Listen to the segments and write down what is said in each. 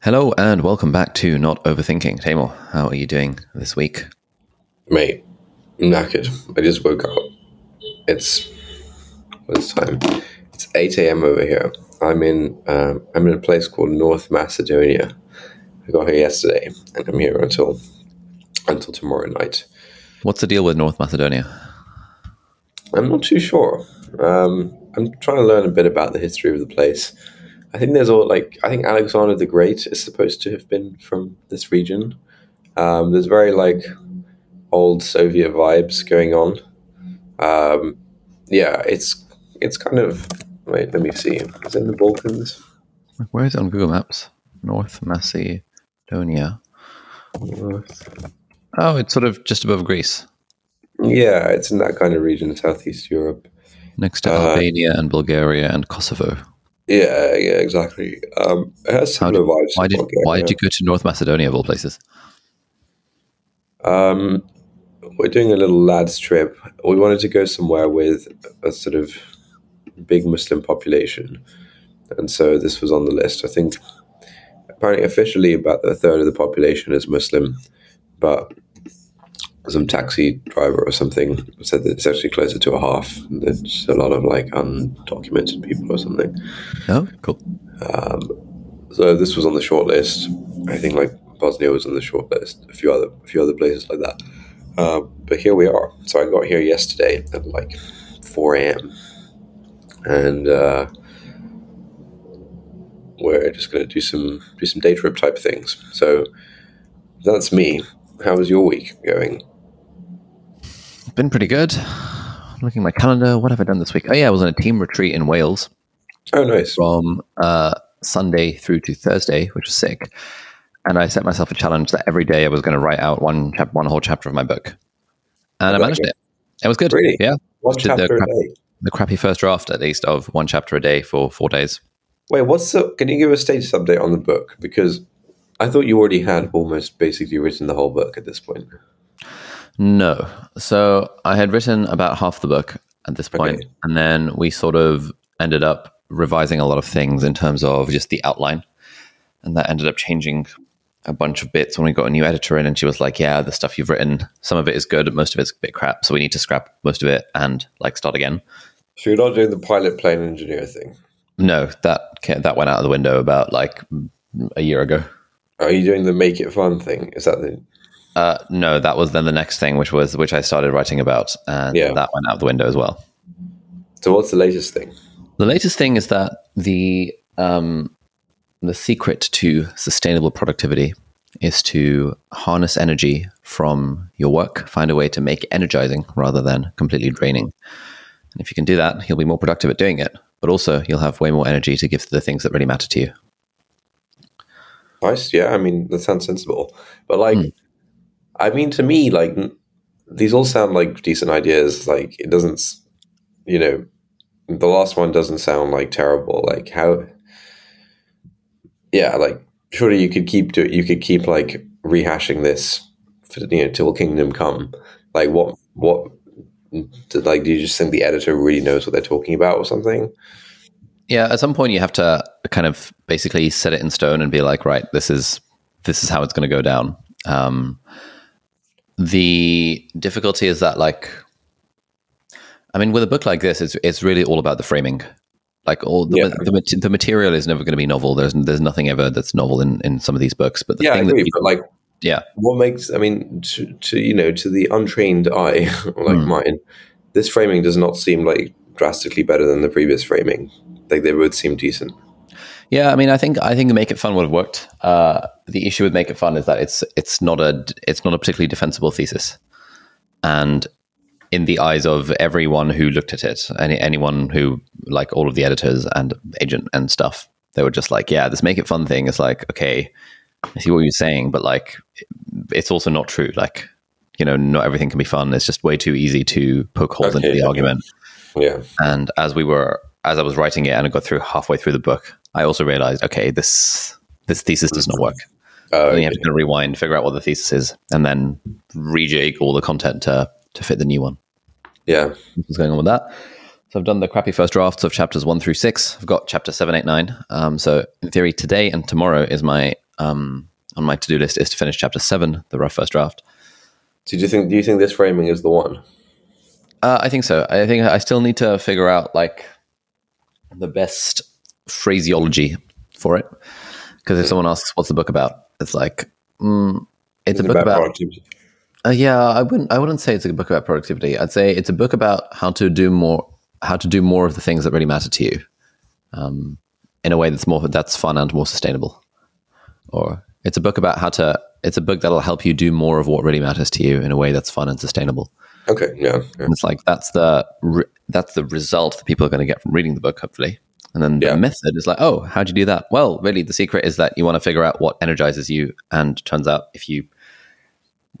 Hello and welcome back to Not Overthinking. Taimur, how are you doing this week? Mate, I'm knackered. I just woke up. It's what's time? It's eight a.m. over here. I'm in um, I'm in a place called North Macedonia. I got here yesterday, and I'm here until until tomorrow night. What's the deal with North Macedonia? I'm not too sure. Um, I'm trying to learn a bit about the history of the place. I think there's all like I think Alexander the Great is supposed to have been from this region. Um, there's very like old Soviet vibes going on. Um, yeah, it's it's kind of wait. Let me see. Is it in the Balkans? Where is it on Google Maps? North Macedonia. North. Oh, it's sort of just above Greece, Yeah, it's in that kind of region, Southeast Europe. next to Uh, Albania and Bulgaria and Kosovo. Yeah, yeah, exactly. Um, it has similar vibes. Why did Bulgaria. Why did you go to North Macedonia of all places? Um, we're doing a little lads trip. We wanted to go somewhere with a sort of big Muslim population, and so this was on the list. I think apparently officially about a third of the population is Muslim, but some taxi driver or something said that it's actually closer to a half. There's a lot of like undocumented people or something. Oh, cool. Um, so this was on the short list. I think like Bosnia was on the short list. A few other, a few other places like that. Um, but here we are. So I got here yesterday at like 4 a.m. and uh, we're just going to do some do some day trip type things. So that's me. How was your week going? Been pretty good. Looking at my calendar, what have I done this week? Oh yeah, I was on a team retreat in Wales Oh, nice. from uh, Sunday through to Thursday, which was sick. And I set myself a challenge that every day I was going to write out one chap- one whole chapter of my book, and I managed it. it. It was good. Really? Yeah, One the chapter a crap- day. the crappy first draft at least of one chapter a day for four days. Wait, what's the? Can you give a status update on the book? Because I thought you already had almost basically written the whole book at this point. No, so I had written about half the book at this point, Okay. and then we sort of ended up revising a lot of things in terms of just the outline, and that ended up changing a bunch of bits when we got a new editor in, and she was like, "Yeah, the stuff you've written, some of it is good, most of it's a bit crap, so we need to scrap most of it and like start again." So you're not doing the pilot plane engineer thing. No, that that went out of the window about like a year ago. Are you doing the make it fun thing? Is that the? Uh, no, that was then the next thing, which was which I started writing about, and Yeah. that went out the window as well. So what's the latest thing? The latest thing is that the um, the secret to sustainable productivity is to harness energy from your work, find a way to make it energizing rather than completely draining. And if you can do that, you'll be more productive at doing it. But also, you'll have way more energy to give to the things that really matter to you. Nice. Yeah, I mean that sounds sensible. But like, I mean, to me, like these all sound like decent ideas. Like it doesn't, you know, the last one doesn't sound like terrible. Like how? Yeah, like surely you could keep do you could keep like rehashing this for you know till kingdom come. Like what what? do- Like, do you just think the editor really knows what they're talking about or something? Yeah, at some point you have to kind of basically set it in stone and be like, right, this is this is how it's going to go down. Um, the difficulty is that, like, I mean, with a book like this, it's it's really all about the framing. Like all the Yeah. the, the material is never going to be novel. There's there's nothing ever that's novel in, in some of these books. But the Yeah, I thing that agree. people, But like, yeah, what makes i mean to, to you know to the untrained eye like Hmm. mine this framing does not seem like drastically better than the previous framing like they both seem decent Yeah, I mean, I think I think Make It Fun would have worked. Uh, the issue with Make It Fun is that it's it's not a it's not a particularly defensible thesis, and in the eyes of everyone who looked at it, any anyone who like all of the editors and agent and stuff, they were just like, yeah, this Make It Fun thing is like, okay, I see what you're saying, but like, it's also not true. Like, you know, not everything can be fun. It's just way too easy to poke holes into the okay. argument. yeah And as we were, as I was writing it and I got through halfway through the book, I also realized, okay, this this thesis does not work. Then you have to rewind, figure out what the thesis is, and then rejig all the content to to fit the new one. yeah What's going on with that? So I've done the crappy first drafts of chapters one through six. I've got chapter seven, eight, nine. Um, so in theory, today and tomorrow is my um, on my to do list is to finish chapter seven, the rough first draft. So do you think do you think this framing is the one? Uh, I think so. I think I still need to figure out like the best phraseology for it. Because if someone asks, "What's the book about?" It's like, mm, it's, a book about. productivity. Uh, yeah, I wouldn't. I wouldn't say it's a book about productivity. I'd say it's a book about how to do more, how to do more of the things that really matter to you, um, in a way that's more that's fun and more sustainable. Or it's a book about how to. It's a book that'll help you do more of what really matters to you in a way that's fun and sustainable. Okay, yeah, yeah. And it's like that's the re- that's the result that people are going to get from reading the book, hopefully. And then Yeah. the method is like, oh, how'd you do that? Well, really, the secret is that you want to figure out what energizes you, and turns out if you,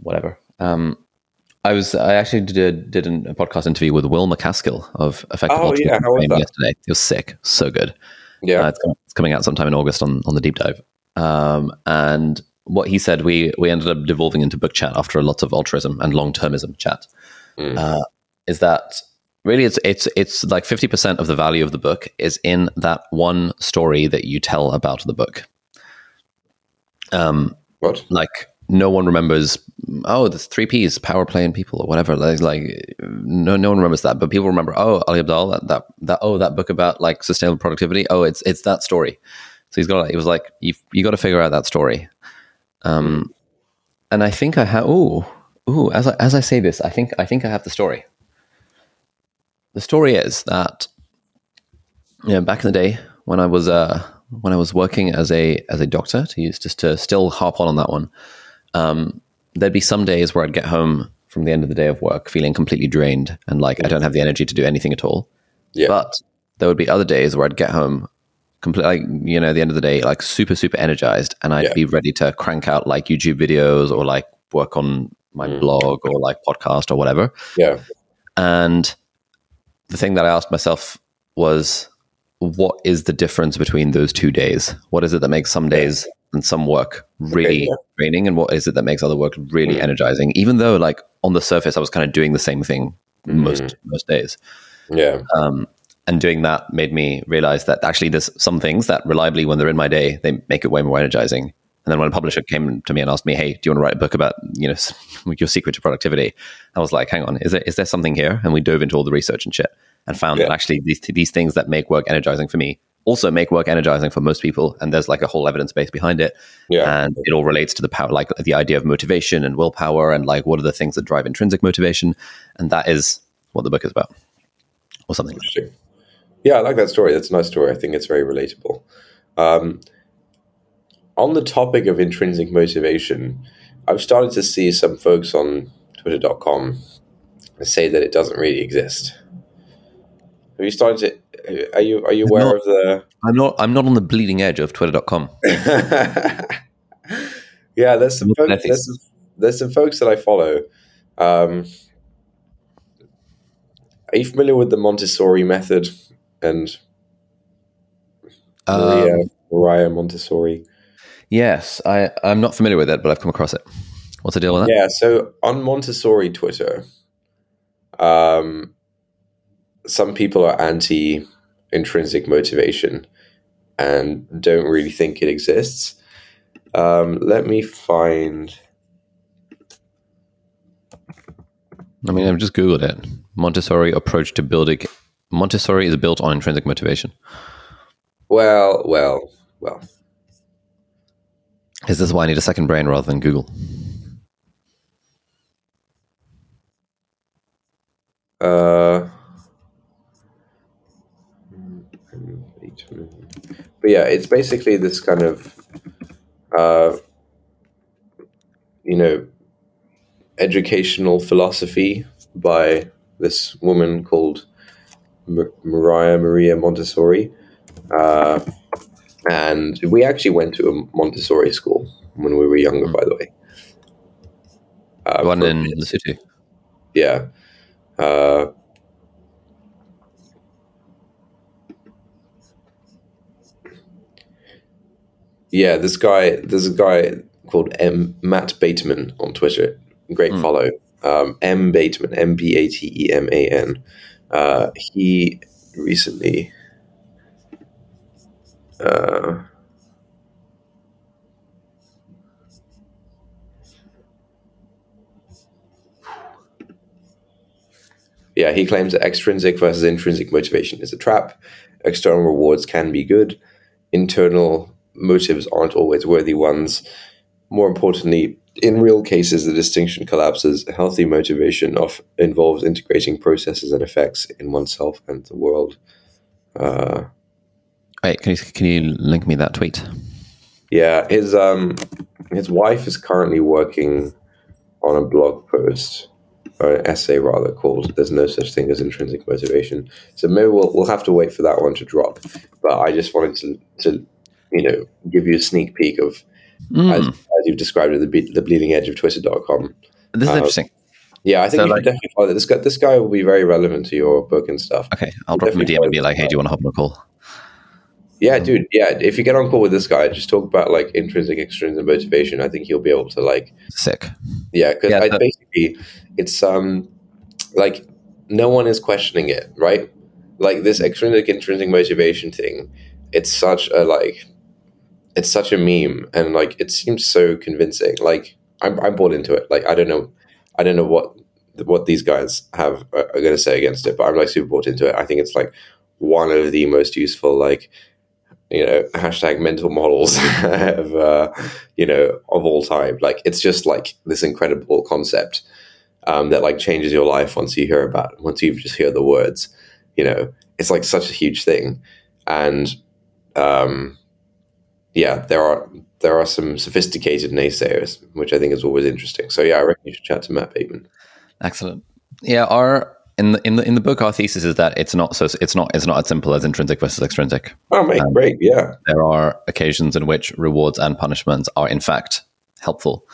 whatever. Um, I was I actually did did an- a podcast interview with Will MacAskill of Effective Oh, yeah, how was that? yesterday. It was sick, so good. yeah. Uh, it's, com- it's coming out sometime in August on, on the deep dive. Um, and what he said, we we ended up devolving into book chat after a lot of altruism and long termism chat. Mm. Uh, is that really it's it's it's like fifty percent of the value of the book is in that one story that you tell about the book. Um, what? like no one remembers oh there's three p's power play and people or whatever. Like, like no no one remembers that but people remember oh Ali Abdaal that, that that oh that book about like sustainable productivity. Oh it's it's that story. So he's got he was like you you got to figure out that story. Um and i think i have oh oh as I, as i say this i think i think i have the story the story is that you know, back in the day when I was uh, when I was working as a as a doctor, to use just to still harp on on that one, um, there'd be some days where I'd get home from the end of the day of work feeling completely drained and like I don't have the energy to do anything at all. Yeah. But there would be other days where I'd get home completely, like, you know, at the end of the day, like super super energized, and I'd Yeah. be ready to crank out like YouTube videos or like work on my Mm. blog or like podcast or whatever. yeah. And the thing that I asked myself was, what is the difference between those two days? What is it that makes some days and some work really yeah. draining? And what is it that makes other work really Mm. energizing? Even though, like, on the surface, I was kind of doing the same thing most, most days. Yeah. Um, and doing that made me realize that actually there's some things that reliably, when they're in my day, they make it way more energizing. And then when a publisher came to me and asked me, "Hey, do you want to write a book about you know your secret to productivity?" I was like, "Hang on, is there is there something here?" And we dove into all the research and shit, and found that actually these these things that make work energizing for me also make work energizing for most people. And there's like a whole evidence base behind it, Yeah. and it all relates to the power, like the idea of motivation and willpower, and like what are the things that drive intrinsic motivation, and that is what the book is about, or something. like Interesting. Yeah, I like that story. That's a nice story. I think it's very relatable. Um, on the topic of intrinsic motivation, I've started to see some folks on Twitter.com say that it doesn't really exist. Have you started to? Are you are you aware not. of the? I'm not. I'm not on the bleeding edge of Twitter.com. yeah, there's some, folks, there's, some, there's some folks that I follow. Um, are you familiar with the Montessori method and Maria, Um, Mariah Montessori? Yes, I. I'm not familiar with it, but I've come across it. What's the deal with that? Yeah, so on Montessori Twitter, um, some people are anti intrinsic motivation and don't really think it exists. Um, let me find. I mean, I've just googled it. Montessori approach to building. Montessori is built on intrinsic motivation. Well, well, well. Is this why I need a second brain rather than Google? Uh, but yeah, it's basically this kind of, uh, you know, educational philosophy by this woman called M- Mariah Maria Montessori. Uh, and we actually went to a Montessori school when we were younger, by the way. Uh, one in the city. Yeah. Uh, yeah, this guy, there's a guy called M. Matt Bateman on Twitter. Great Hmm. follow. Um, M. Bateman, M B A T E M A N. Uh, he recently uh, yeah, he claims that extrinsic versus intrinsic motivation is a trap. External rewards can be good. Internal motives aren't always worthy ones. More importantly, in real cases, the distinction collapses. Healthy motivation of, involves integrating processes and effects in oneself and the world. Uh, Wait, can you can you link me that tweet? yeah, his um, his wife is currently working on a blog post or an essay rather called "There's no such thing as intrinsic motivation." So maybe we'll we'll have to wait for that one to drop. But I just wanted to to you know give you a sneak peek of Mm, as, as you've described it, the, be- the bleeding edge of Twitter.com. this is uh, interesting. Yeah, I think So, you like- should definitely follow that. This guy, this guy will be very relevant to your book and stuff. Okay, I'll drop him a DM and be like, "Hey, do you want to hop on a call?" Yeah, dude. Yeah, if you get on call with this guy, just talk about like intrinsic, extrinsic motivation. I think he'll be able to like Sick. Yeah, because Yeah, I that- basically it's um like no one is questioning it, right? Like this extrinsic intrinsic motivation thing, it's such a like it's such a meme and like it seems so convincing. Like I'm I'm bought into it. Like I don't know I don't know what what these guys have uh, are going to say against it, but I'm like super bought into it. I think it's like one of the most useful like you know hashtag mental models of uh, you know of all time. Like it's just like this incredible concept um, that like changes your life once you hear about it, once you just hear the words you know? It's like such a huge thing. And um, yeah there are there are some sophisticated naysayers which i think is always interesting. So yeah i reckon you should chat to matt bateman. Excellent. Yeah, our in the in the in the book, our thesis is that it's not so it's not it's not as simple as intrinsic versus extrinsic. oh mate Um, great yeah There are occasions in which rewards and punishments are in fact helpful.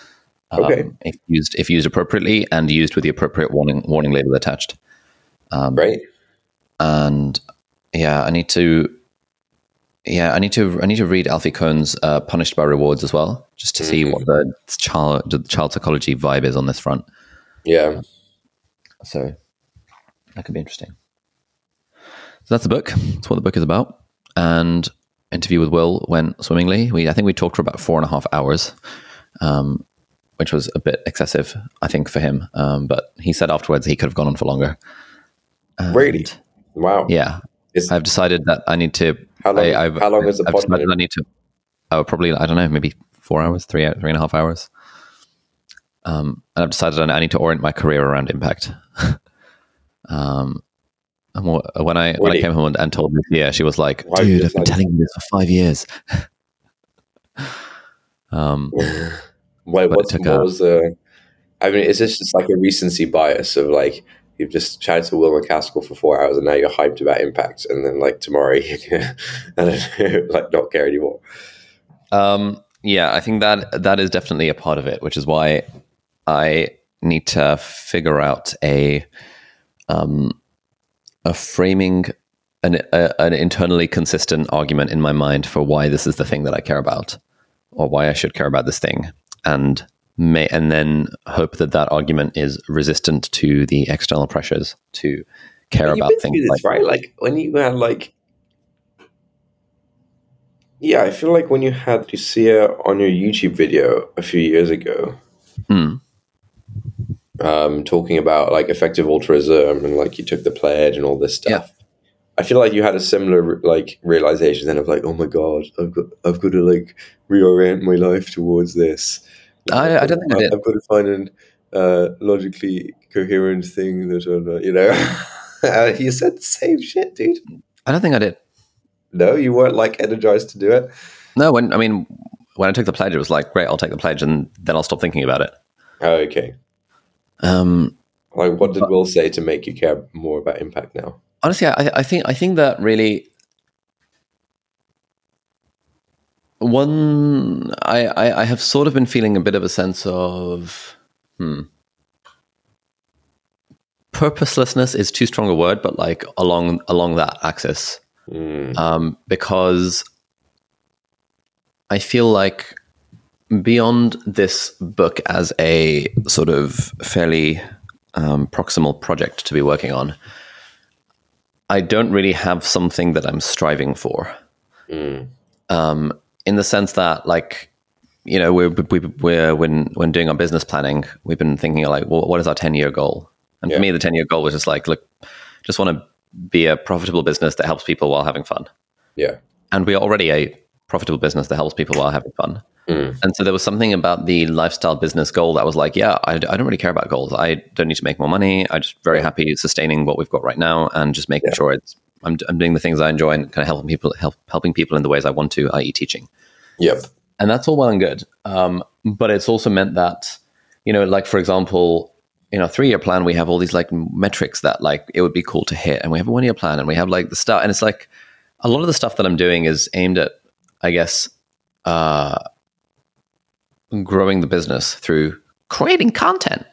um, Okay. if used if used appropriately and used with the appropriate warning warning label attached. great and yeah, I need to. Yeah, I need to. I need to read Alfie Kohn's uh, "Punished by Rewards" as well, just to see what the child the child psychology vibe is on this front. yeah So that could be interesting. So that's the book. That's what the book is about. And interview with Will went swimmingly. We I think we talked for about four and a half hours, um, which was a bit excessive, I think, for him. Um, but he said afterwards he could have gone on for longer. And, really wow Yeah, I've decided that I need to. how long, I, I've, how long is the I've decided I need to. Oh, probably I don't know, maybe four hours, three three and a half hours. Um, and I've decided I need to orient my career around impact. um, and wh- when I when I came home and, told Lucia, she was like, Why "Dude, I've been decided- telling you this for five years." um, What, took what a- was the? I mean, is this just like a recency bias of like you've just chatted to Will MacAskill for four hours and now you're hyped about impact, and then like tomorrow you can, I don't know, like not care anymore. Um, yeah, I think that that is definitely a part of it, which is why I need to figure out a um, a framing an a, an internally consistent argument in my mind for why this is the thing that I care about, or why I should care about this thing, and may and then hope that that argument is resistant to the external pressures to care about things through like right? Like when you had like, yeah, I feel like when you had Lucia on your YouTube video a few years ago, Hmm. Um, talking about like effective altruism and like you took the pledge and all this stuff. Yeah. I feel like you had a similar like realization then of like, oh my god, I've got I've got to like reorient my life towards this. I- I don't think I did. I've got to find an uh, logically coherent thing that I'm, uh, you know. You said the same shit, dude. I don't think I did. No, you weren't like energized to do it. No, when I mean when I took the pledge, it was like, great, I'll take the pledge, and then I'll stop thinking about it. Oh, okay. Um, Like, what did Will say to make you care more about impact now? honestly, I, I think I think that really one I, I I have sort of been feeling a bit of a sense of hmm purposelessness is too strong a word, but like along along that axis, Mm, um, because I feel like beyond this book as a sort of fairly um, proximal project to be working on, I don't really have something that I'm striving for. mm, Um, in the sense that, like, you know, we're, we, we're when when doing our business planning, we've been thinking like, well, what is our ten year goal? And Yeah. for me, the 10 year goal was just like, look, just want to be a profitable business that helps people while having fun. Yeah. And we are already a profitable business that helps people while having fun. Mm. And so there was something about the lifestyle business goal that was like, yeah, I, I don't really care about goals. I don't need to make more money. I'm just very happy sustaining what we've got right now and just making Yeah. sure it's I'm, I'm doing the things I enjoy and kind of helping people help, helping people in the ways I want to, i.e., teaching. Yep. And that's all well and good. Um, but it's also meant that, you know, like for example, in our three year plan, we have all these like metrics that like it would be cool to hit, and we have a one year plan, and we have like the stuff, and it's like a lot of the stuff that I'm doing is aimed at, I guess, uh, growing the business through creating content.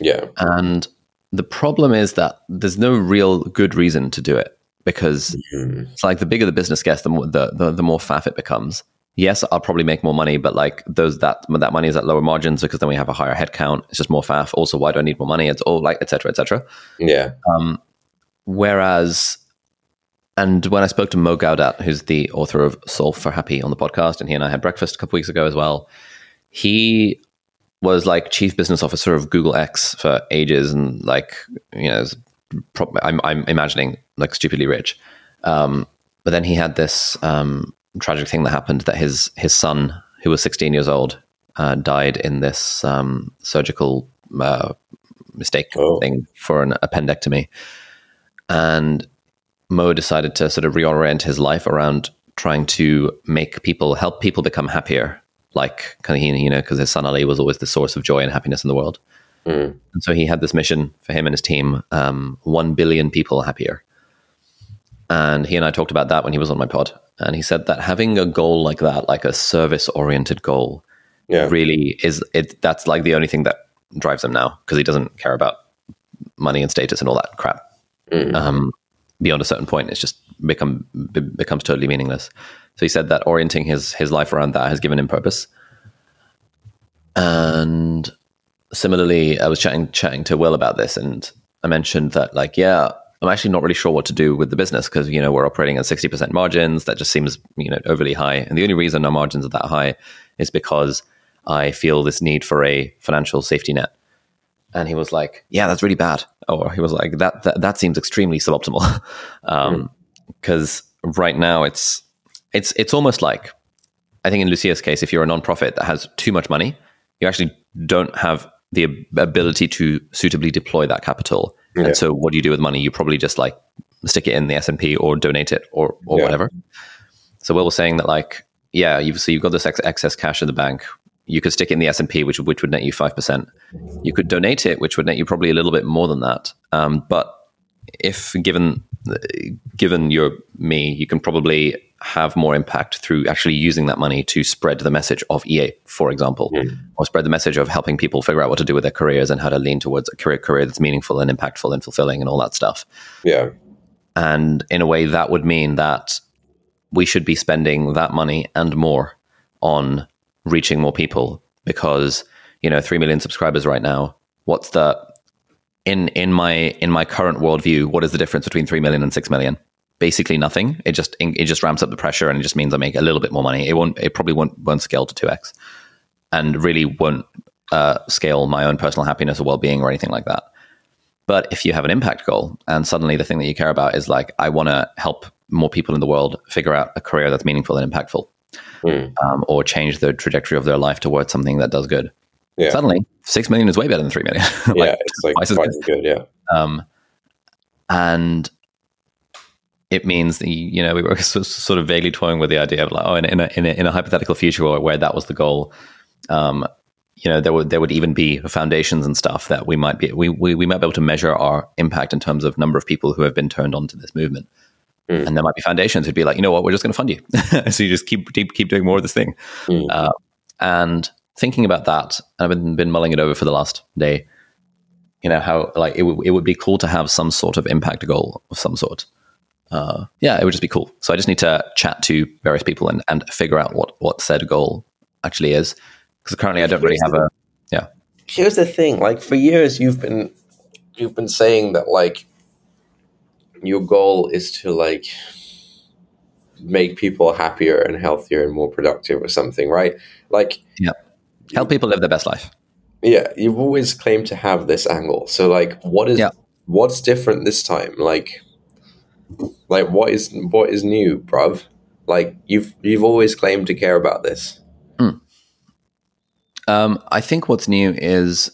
Yeah. And the problem is that there's no real good reason to do it because Mm. it's like the bigger the business gets, the more the, the, the more faff it becomes. Yes, I'll probably make more money, but like those that that money is at lower margins because then we have a higher headcount. It's just more faff. Also, why do I need more money? It's all like etc. cetera, et cetera. Yeah. Um, whereas, and when I spoke to Mo Gaudat, who's the author of Solve for Happy on the podcast, and he and I had breakfast a couple weeks ago as well, he was like chief business officer of Google X for ages, and like you know, is prob- I'm I'm imagining like stupidly rich. Um, but then he had this um, tragic thing that happened that his his son, who was 16 years old, uh, died in this um, surgical uh, mistake Oh. thing for an appendectomy, and Mo decided to sort of reorient his life around trying to make people help people become happier, like kind of you know because his son Ali was always the source of joy and happiness in the world. Mm. And so he had this mission for him and his team um, 1 billion people happier. And he and I talked about that when he was on my pod. And he said that having a goal like that, like a service oriented goal, Yeah. really is it. That's like the only thing that drives him now because he doesn't care about money and status and all that crap. Mm. Um, beyond a certain point, it's just become be, becomes totally meaningless. So he said that orienting his his life around that has given him purpose. And similarly, I was chatting chatting to Will about this, and I mentioned that like, yeah, I'm actually not really sure what to do with the business because you know we're operating at 60% margins. That just seems you know overly high, and the only reason our margins are that high is because I feel this need for a financial safety net. And he was like, "Yeah, that's really bad." Or he was like, "That that, that seems extremely suboptimal," um, hmm. because right now it's it's it's almost like I think in Lucia's case, if you're a nonprofit that has too much money, you actually don't have the ability to suitably deploy that capital. Yeah. And so, what do you do with money? You probably just like stick it in the S and P or donate it or or Yeah. whatever. So Will was saying that like, yeah, you've so you've got this ex- excess cash in the bank. You could stick it in the S and P, which which would net you five percent. You could donate it, which would net you probably a little bit more than that. Um, but if given given your me, you can probably have more impact through actually using that money to spread the message of EA, for example, or spread the message of helping people figure out what to do with their careers and how to lean towards a career career that's meaningful and impactful and fulfilling and all that stuff. Yeah. And in a way, that would mean that we should be spending that money and more on reaching more people because you know three million subscribers right now. What's the in in my in my current worldview? What is the difference between three million and six million? Basically nothing. It just it just ramps up the pressure and it just means I make a little bit more money. It won't. It probably won't won't scale to two x, and really won't uh, scale my own personal happiness or well being or anything like that. But if you have an impact goal and suddenly the thing that you care about is like, I want to help more people in the world figure out a career that's meaningful and impactful, Mm. um, or change the trajectory of their life towards something that does good. Yeah. Suddenly, six million is way better than three million. Like, yeah. It's like twice as quite as good. Yeah. um, and it means that you know we were sort of vaguely toying with the idea of like, oh, in, in, a, in, a, in a hypothetical future where, where that was the goal, um, you know, there would there would even be foundations and stuff that we might be we, we, we might be able to measure our impact in terms of number of people who have been turned on to this movement. Mm. And there might be foundations who'd be like, you know what, we're just going to fund you, so you just keep keep keep doing more of this thing. Mm. Uh, and thinking about that, I've been been mulling it over for the last day you know how like it, w- it would be cool to have some sort of impact goal of some sort uh, yeah it would just be cool so i just need to chat to various people and, and figure out what what said goal actually is because currently i don't really have a yeah here's the thing like for years you've been you've been saying that like your goal is to like make people happier and healthier and more productive or something right like yeah, help people live their best life yeah you've always claimed to have this angle so like what is Yeah. what's different this time? Like, like what is what is new, bruv? Like you've you've always claimed to care about this. Um, I think what's new is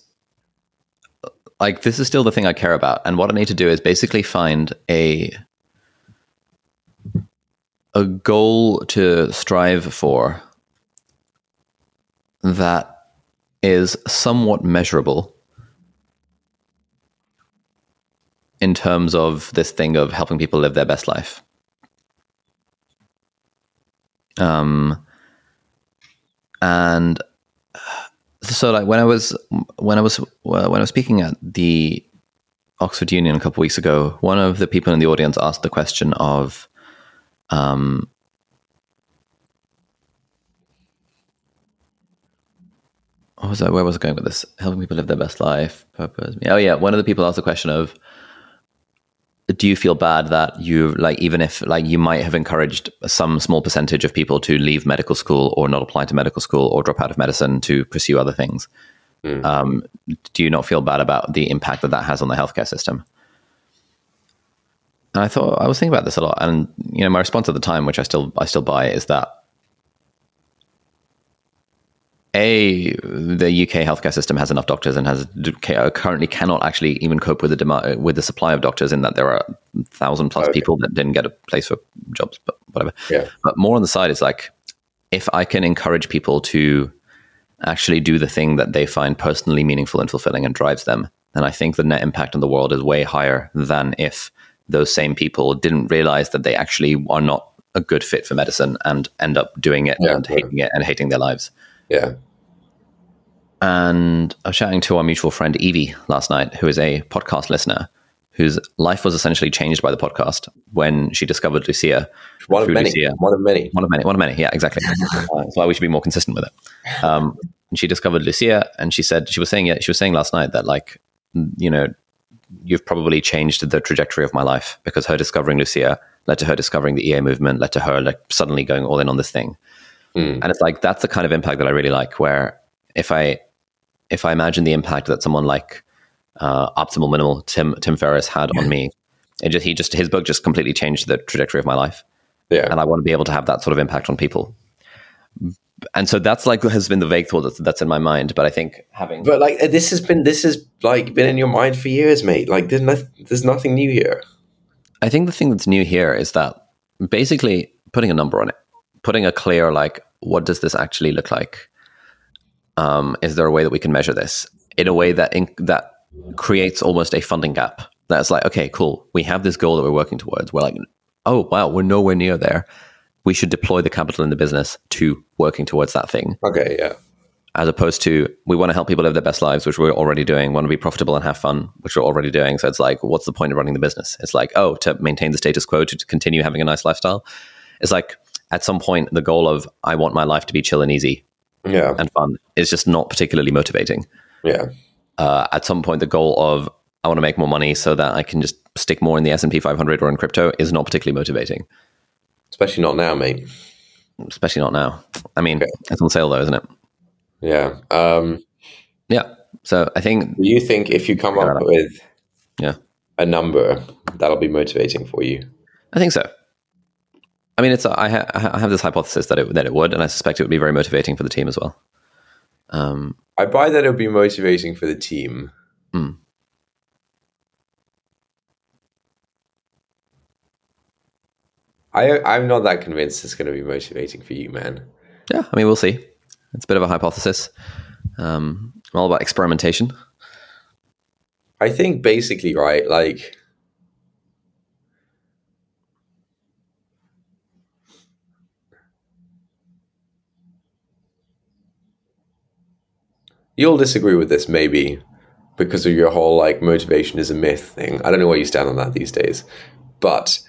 like this is still the thing I care about, and what I need to do is basically find a a goal to strive for that is somewhat measurable in terms of this thing of helping people live their best life. Um, and so like when I was when I was when I was speaking at the Oxford Union a couple weeks ago, one of the people in the audience asked the question of, um, what was? Where was I going with this? Helping people live their best life, purpose. Oh yeah, one of the people asked the question of, do you feel bad that you like even if like you might have encouraged some small percentage of people to leave medical school or not apply to medical school or drop out of medicine to pursue other things mm. um, do you not feel bad about the impact that that has on the healthcare system and i thought i was thinking about this a lot and you know my response at the time which i still i still buy is that a the UK healthcare system has enough doctors and has currently cannot actually even cope with the demand with the supply of doctors in that there are thousand plus okay. people that didn't get a place for jobs but whatever yeah. but more on the side is like if I can encourage people to actually do the thing that they find personally meaningful and fulfilling and drives them then I think the net impact on the world is way higher than if those same people didn't realize that they actually are not a good fit for medicine and end up doing it yeah, and yeah. hating it and hating their lives yeah. And I was chatting to our mutual friend Evie last night, who is a podcast listener, whose life was essentially changed by the podcast when she discovered Lucia. One of many. Lucia. One of many. One of many. One of many. Yeah, exactly. uh, that's why we should be more consistent with it. Um, and she discovered Lucia, and she said she was saying it. She was saying last night that like you know you've probably changed the trajectory of my life because her discovering Lucia led to her discovering the EA movement, led to her like suddenly going all in on this thing. Mm. And it's like that's the kind of impact that I really like. Where if I if I imagine the impact that someone like uh, Optimal Minimal Tim Tim Ferriss had on me, it just he just his book just completely changed the trajectory of my life. Yeah, and I want to be able to have that sort of impact on people. And so that's like has been the vague thought that's, that's in my mind. But I think having but like this has been this has like been in your mind for years, mate. Like there's no, there's nothing new here. I think the thing that's new here is that basically putting a number on it putting a clear like what does this actually look like? Um, is there a way that we can measure this in a way that in, that creates almost a funding gap? That's like okay cool. We have this goal that we're working towards. We're like oh wow we're nowhere near there. We should deploy the capital in the business to working towards that thing. Okay yeah. As opposed to we want to help people live their best lives which we're already doing want to be profitable and have fun which we're already doing. So it's like what's the point of running the business? It's like oh to maintain the status quo to continue having a nice lifestyle? It's like at some point the goal of I want my life to be chill and easy yeah. and fun is just not particularly motivating. Yeah. Uh, at some point the goal of I want to make more money so that I can just stick more in the S&P 500 or in crypto is not particularly motivating. Especially not now, mate. Especially not now. I mean, okay. it's on sale though, isn't it? Yeah. Um, yeah. So I think. Do you think if you come up with yeah a number, that'll be motivating for you? I think so. I mean, it's I, ha- I have this hypothesis that it that it would, and I suspect it would be very motivating for the team as well. Um, I buy that it would be motivating for the team. Mm. I I'm not that convinced it's going to be motivating for you, man. Yeah, I mean, we'll see. It's a bit of a hypothesis. Um, all about experimentation. I think basically, right, like you'll disagree with this maybe because of your whole like motivation is a myth thing. I don't know where you stand on that these days. But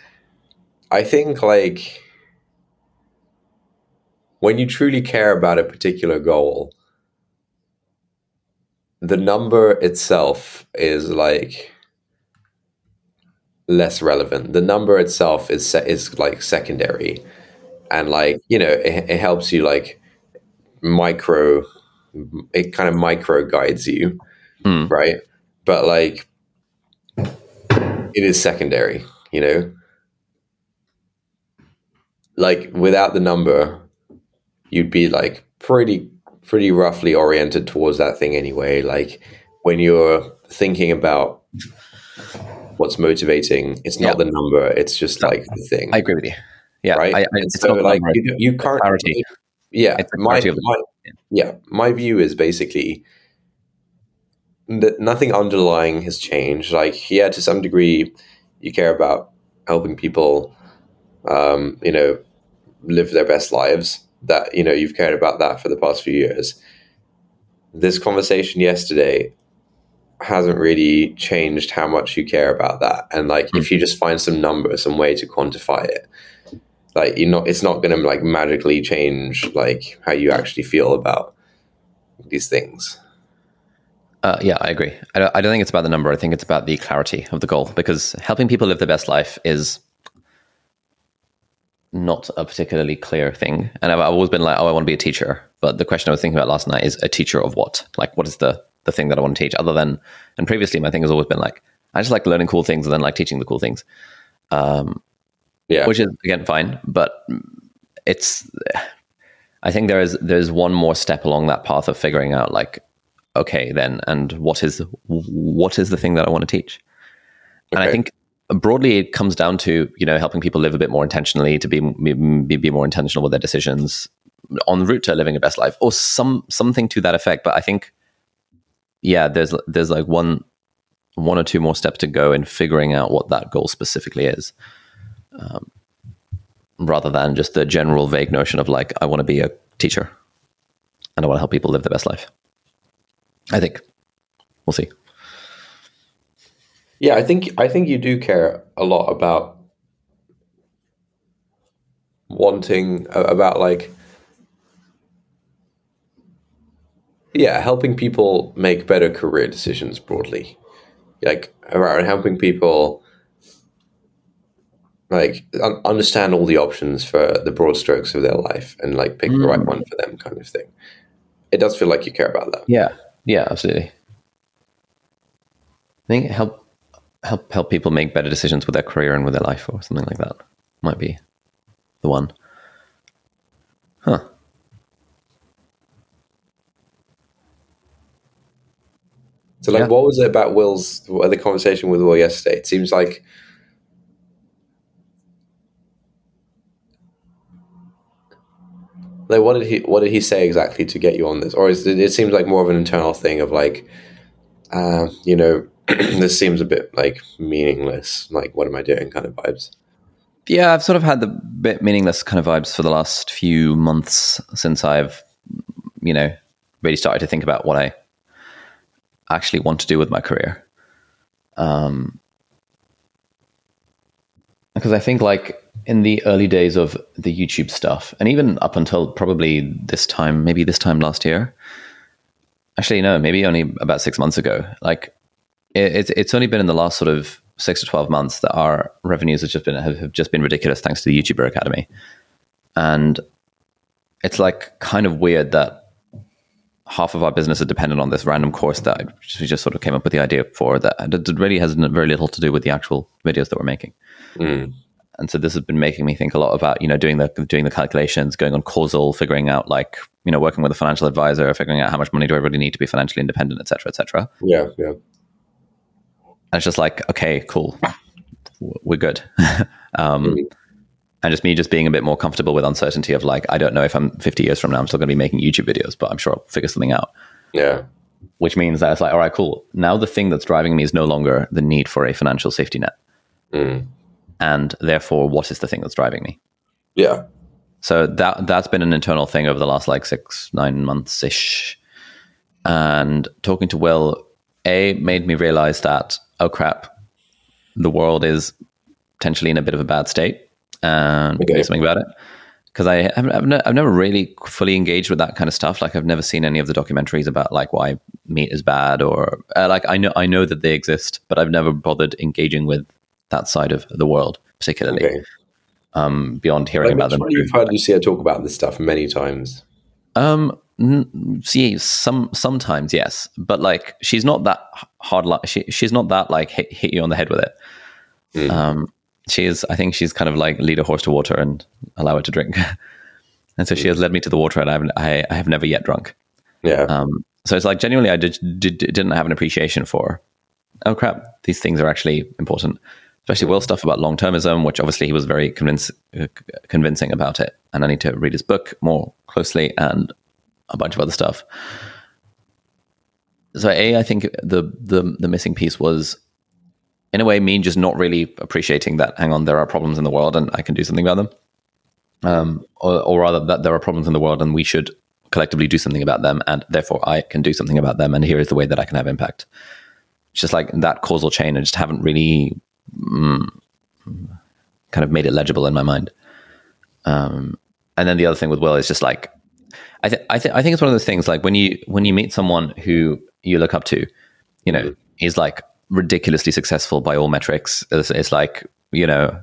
I think like when you truly care about a particular goal, the number itself is like less relevant. The number itself is se- is like secondary, and like you know it, it helps you like micro it kind of micro guides you, mm. right? But like it is secondary. You know, like without the number, you'd be like pretty pretty roughly oriented towards that thing anyway. Like when you're thinking about what's motivating, it's not yeah. the number; it's just like the thing. I agree with you. Yeah, right. I, I, it's so like you, you can't. Clarity. Yeah, my, my yeah, my view is basically that nothing underlying has changed. Like, yeah, to some degree, you care about helping people, um, you know, live their best lives. That you know, you've cared about that for the past few years. This conversation yesterday hasn't really changed how much you care about that. And like, mm. if you just find some number, some way to quantify it, like you're not, it's not going to like magically change like how you actually feel about these things. Uh, yeah, I agree. I don't, I don't think it's about the number. I think it's about the clarity of the goal because helping people live their best life is not a particularly clear thing. And I've, I've always been like, oh, I want to be a teacher. But the question I was thinking about last night is a teacher of what? Like, what is the the thing that I want to teach? Other than, and previously my thing has always been like, I just like learning cool things and then like teaching the cool things. Um, yeah, which is again fine, but it's. I think there is there's one more step along that path of figuring out like okay then and what is what is the thing that i want to teach okay. and i think broadly it comes down to you know helping people live a bit more intentionally to be, be be more intentional with their decisions on the route to living a best life or some something to that effect but i think yeah there's there's like one one or two more steps to go in figuring out what that goal specifically is um, rather than just the general vague notion of like i want to be a teacher and i want to help people live the best life I think we'll see. Yeah, I think I think you do care a lot about wanting about like yeah, helping people make better career decisions broadly. Like around helping people like un- understand all the options for the broad strokes of their life and like pick mm. the right mm. one for them kind of thing. It does feel like you care about that. Yeah. Yeah, absolutely. I think help help help people make better decisions with their career and with their life or something like that might be the one. Huh. So, like, yeah. what was it about Will's the conversation with Will yesterday? It seems like like what did he what did he say exactly to get you on this? Or is it, it seems like more of an internal thing of like uh, you know this seems a bit like meaningless. Like what am i doing kind of vibes? Yeah i've sort of had the bit meaningless kind of vibes for the last few months since i've you know really started to think about what i actually want to do with my career. Um because i think like in the early days of the YouTube stuff, and even up until probably this time, maybe this time last year. Actually, no, maybe only about six months ago. Like, it, it's it's only been in the last sort of six to twelve months that our revenues have just been have, have just been ridiculous thanks to the YouTuber Academy, and it's like kind of weird that half of our business is dependent on this random course that we just sort of came up with the idea for that it really has very little to do with the actual videos that we're making. Mm and so this has been making me think a lot about you know doing the doing the calculations going on causal figuring out like you know working with a financial advisor figuring out how much money do i really need to be financially independent etc cetera, etc cetera. yeah yeah. And it's just like okay cool. We're good. Um, mm-hmm. and just me just being a bit more comfortable with uncertainty of like i don't know if i'm 50 years from now i'm still going to be making youtube videos but i'm sure i'll figure something out. Yeah. Which means that it's like all right cool. Now the thing that's driving me is no longer the need for a financial safety net. Mm and therefore what is the thing that's driving me yeah so that that's been an internal thing over the last like six nine months ish and talking to will a made me realize that oh crap the world is potentially in a bit of a bad state and okay. do something about it because I have I've, ne- I've never really fully engaged with that kind of stuff. Like I've never seen any of the documentaries about like why meat is bad or uh, like I know I know that they exist, but I've never bothered engaging with that side of the world, particularly. Okay. Um, beyond hearing like, about them. You've heard Lucia talk about this stuff many times. Um, see, some sometimes yes, but like she's not that hard. Like she, she's not that like hit, hit you on the head with it. Um, she is, I think she's kind of like lead a horse to water and allow it to drink. and so she has led me to the water, and I haven't, I, I have never yet drunk. Yeah. Um, so it's like genuinely, I did, did, didn't have an appreciation for. Oh crap! These things are actually important, especially Will stuff about long termism, which obviously he was very convince, uh, convincing about it. And I need to read his book more closely and a bunch of other stuff. So a, I think the the the missing piece was, in a way, me just not really appreciating that. Hang on, there are problems in the world, and I can do something about them. Um, or, or rather, that there are problems in the world, and we should collectively do something about them, and therefore I can do something about them, and here is the way that I can have impact. It's just like that causal chain. I just haven't really mm, kind of made it legible in my mind. Um, and then the other thing with Will is just like, I think I think I think it's one of those things like when you when you meet someone who you look up to, you know, is like ridiculously successful by all metrics. It's, it's like you know,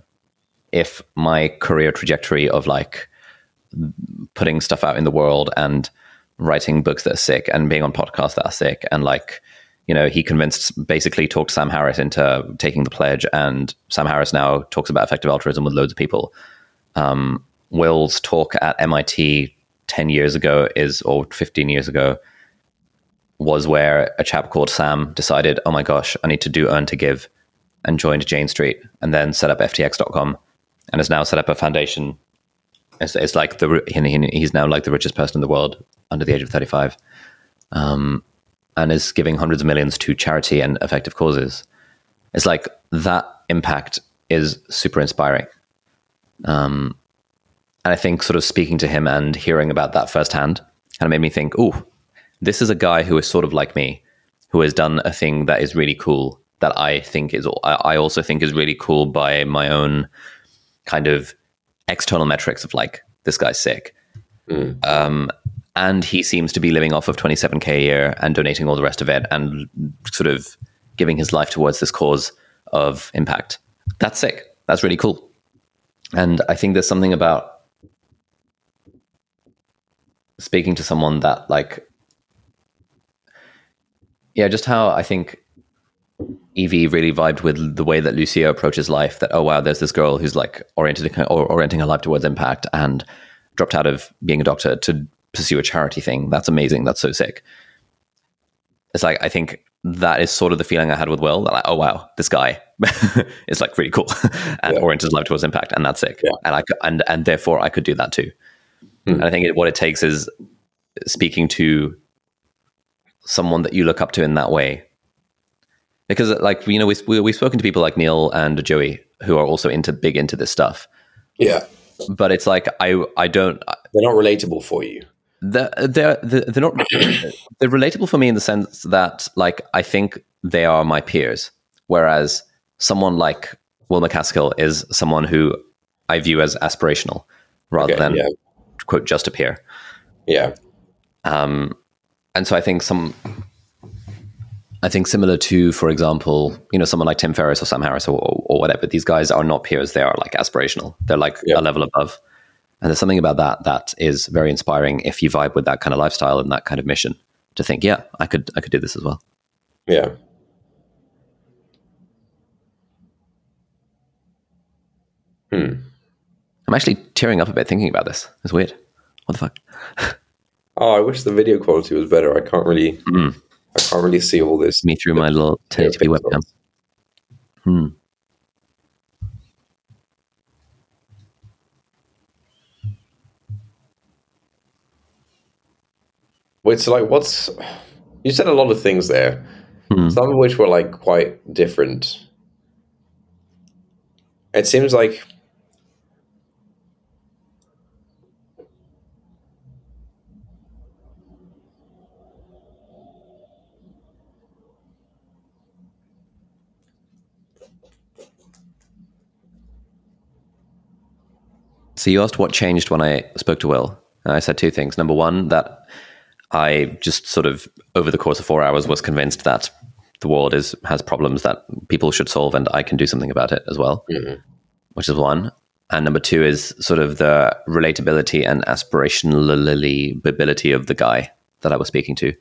if my career trajectory of like putting stuff out in the world and writing books that are sick and being on podcasts that are sick and like you know he convinced basically talked sam harris into taking the pledge and sam harris now talks about effective altruism with loads of people. Um, will's talk at mit 10 years ago is or 15 years ago was where a chap called sam decided oh my gosh i need to do earn to give and joined jane street and then set up ftx.com and has now set up a foundation. It's, it's like the he's now like the richest person in the world under the age of 35 um, and is giving hundreds of millions to charity and effective causes it's like that impact is super inspiring um, and i think sort of speaking to him and hearing about that firsthand kind of made me think oh this is a guy who is sort of like me who has done a thing that is really cool that i think is i also think is really cool by my own kind of external metrics of like this guy's sick. Mm. Um, and he seems to be living off of 27k a year and donating all the rest of it and sort of giving his life towards this cause of impact. That's sick. That's really cool. And I think there's something about speaking to someone that like yeah, just how I think Evie really vibed with the way that Lucia approaches life. That oh wow, there's this girl who's like oriented or orienting her life towards impact and dropped out of being a doctor to pursue a charity thing. That's amazing. That's so sick. It's like I think that is sort of the feeling I had with Will. That like, oh wow, this guy is like really cool and yeah. oriented his life towards impact, and that's sick. Yeah. And I and and therefore I could do that too. Hmm. And I think it, what it takes is speaking to someone that you look up to in that way because like you know we, we we've spoken to people like Neil and Joey who are also into big into this stuff. Yeah, but it's like I I don't. They're not relatable for you. They're they're they're not they're relatable for me in the sense that like I think they are my peers, whereas someone like Will MacAskill is someone who I view as aspirational rather okay, than yeah. quote just a peer. Yeah. Um, and so I think some I think similar to, for example, you know, someone like Tim Ferriss or Sam Harris or, or whatever, these guys are not peers. They are like aspirational. They're like a level above. And there's something about that that is very inspiring if you vibe with that kind of lifestyle and that kind of mission to think, yeah, I could, I could do this as well. Yeah. Hmm. I'm actually tearing up a bit thinking about this. It's weird. What the fuck? oh, I wish the video quality was better. I can't really. Mm. I can't really see all this. Me through my little 1080p webcam. Hmm. Wait, so like, what's you said a lot of things there, hmm. some of which were like quite different. It seems like So you asked what changed when I spoke to Will. I said two things. Number one, that I just sort of over the course of four hours was convinced that the world is has problems that people should solve, and I can do something about it as well, mm-hmm. which is one. And number two is sort of the relatability and aspirationality ability of the guy that I was speaking to.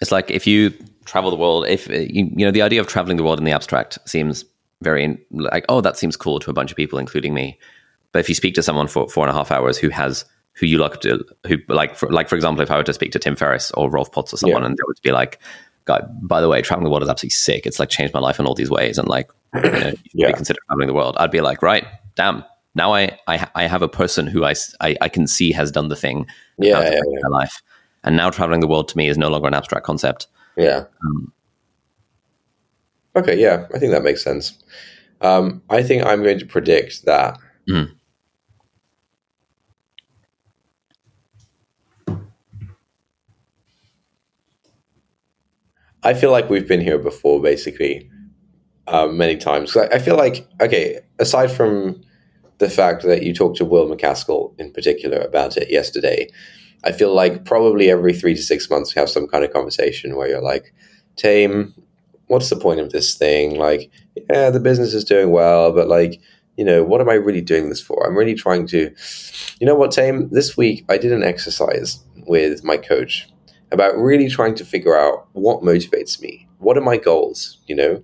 it's like if you travel the world, if you, you know the idea of traveling the world in the abstract seems very like oh that seems cool to a bunch of people, including me. But if you speak to someone for four and a half hours who has who you look to, who like for, like for example, if I were to speak to Tim Ferriss or Rolf Potts or someone, Yeah. and they would be like, "Guy, by the way, traveling the world is absolutely sick. It's like changed my life in all these ways, and like you know, you Yeah. consider traveling the world." I'd be like, "Right, damn." Now I, I I have a person who I I can see has done the thing Yeah, yeah, yeah. their life. And now traveling the world to me is no longer an abstract concept. Yeah. Um, Okay, yeah, I think that makes sense. Um, I think I'm going to predict that. Mm. I feel like we've been here before, basically, um, many times. I, I feel like, okay, aside from the fact that you talked to Will MacAskill in particular about it yesterday, I feel like probably every three to six months we have some kind of conversation where you're like, Tame, what's the point of this thing? Like, yeah, the business is doing well, but like, you know, what am I really doing this for? I'm really trying to, you know what, Tame? This week I did an exercise with my coach about really trying to figure out what motivates me. What are my goals? You know,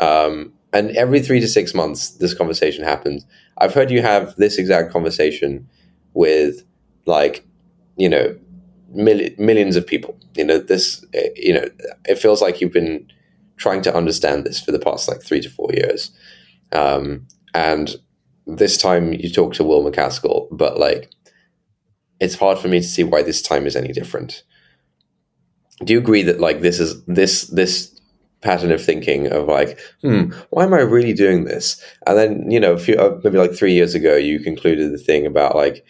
um, and every three to six months, this conversation happens. I've heard you have this exact conversation with, like, you know, mil- millions of people. You know, this, uh, you know, it feels like you've been trying to understand this for the past like three to four years. Um, and this time you talk to Will MacAskill, but like, it's hard for me to see why this time is any different. Do you agree that like this is this this pattern of thinking of like, hmm, why am I really doing this? And then you know, a few, uh, maybe like three years ago, you concluded the thing about like,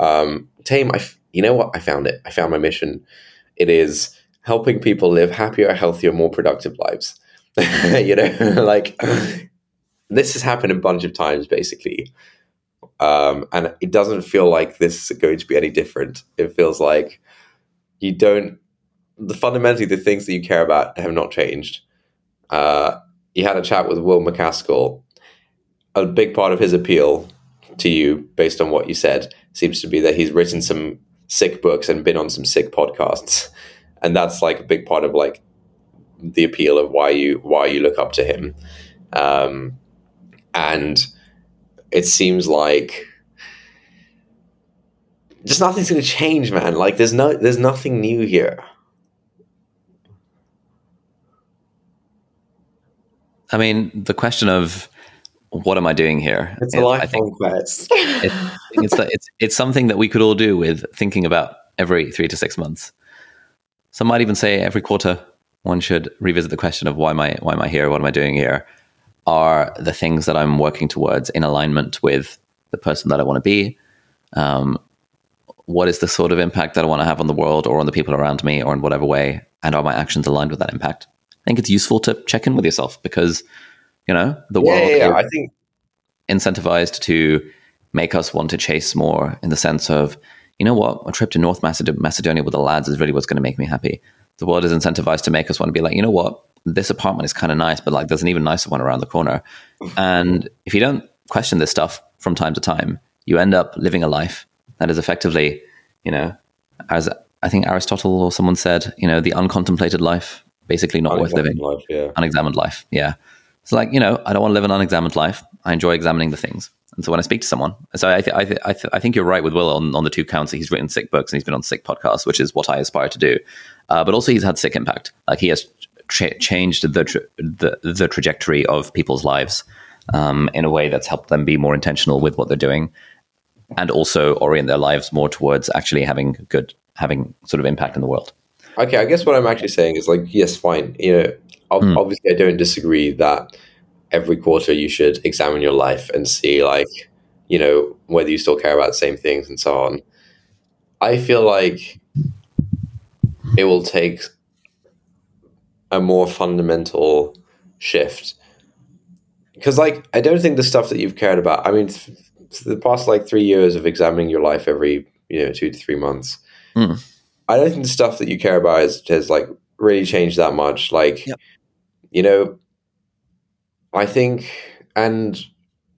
um, Tame. I, f- you know what? I found it. I found my mission. It is helping people live happier, healthier, more productive lives. you know, like this has happened a bunch of times, basically. Um, and it doesn't feel like this is going to be any different. It feels like you don't. The fundamentally, the things that you care about have not changed. Uh, you had a chat with Will MacAskill. A big part of his appeal to you, based on what you said, seems to be that he's written some sick books and been on some sick podcasts, and that's like a big part of like the appeal of why you why you look up to him. Um, and it seems like just nothing's going to change, man. Like there's no there's nothing new here. I mean, the question of what am I doing here? It's is, a I think lifelong quest. it, it's, it's it's something that we could all do with thinking about every three to six months. Some might even say every quarter one should revisit the question of why am I why am I here? What am I doing here? Are the things that I'm working towards in alignment with the person that I want to be? Um, what is the sort of impact that I want to have on the world or on the people around me or in whatever way? And are my actions aligned with that impact? I think it's useful to check in with yourself because you know the yeah, world yeah, yeah. is I think incentivized to make us want to chase more in the sense of, you know what, a trip to North Macedonia with the lads is really what's going to make me happy. The world is incentivized to make us want to be like, you know what, this apartment is kind of nice, but like there's an even nicer one around the corner. And if you don't question this stuff from time to time, you end up living a life that is effectively, you know, as I think Aristotle or someone said, you know, the uncontemplated life, basically not worth living Life, yeah. unexamined life. Yeah. It's like, you know, I don't want to live an unexamined life. I enjoy examining the things. And so when I speak to someone, so I, th- I, th- I, th- I think you're right with Will on, on the two counts. that He's written sick books and he's been on sick podcasts, which is what I aspire to do. Uh, but also he's had sick impact. Like he has ch- changed the, tra- the, the trajectory of people's lives um, in a way that's helped them be more intentional with what they're doing and also orient their lives more towards actually having good, having sort of impact in the world. Okay, I guess what I'm actually saying is like, yes, fine. You know, Mm. obviously, I don't disagree that every quarter you should examine your life and see, like, you know, whether you still care about the same things and so on. I feel like it will take a more fundamental shift because, like, I don't think the stuff that you've cared about. I mean, th- the past like three years of examining your life every you know two to three months. Mm. I don't think the stuff that you care about has, has like really changed that much. Like, Yep. you know, I think, and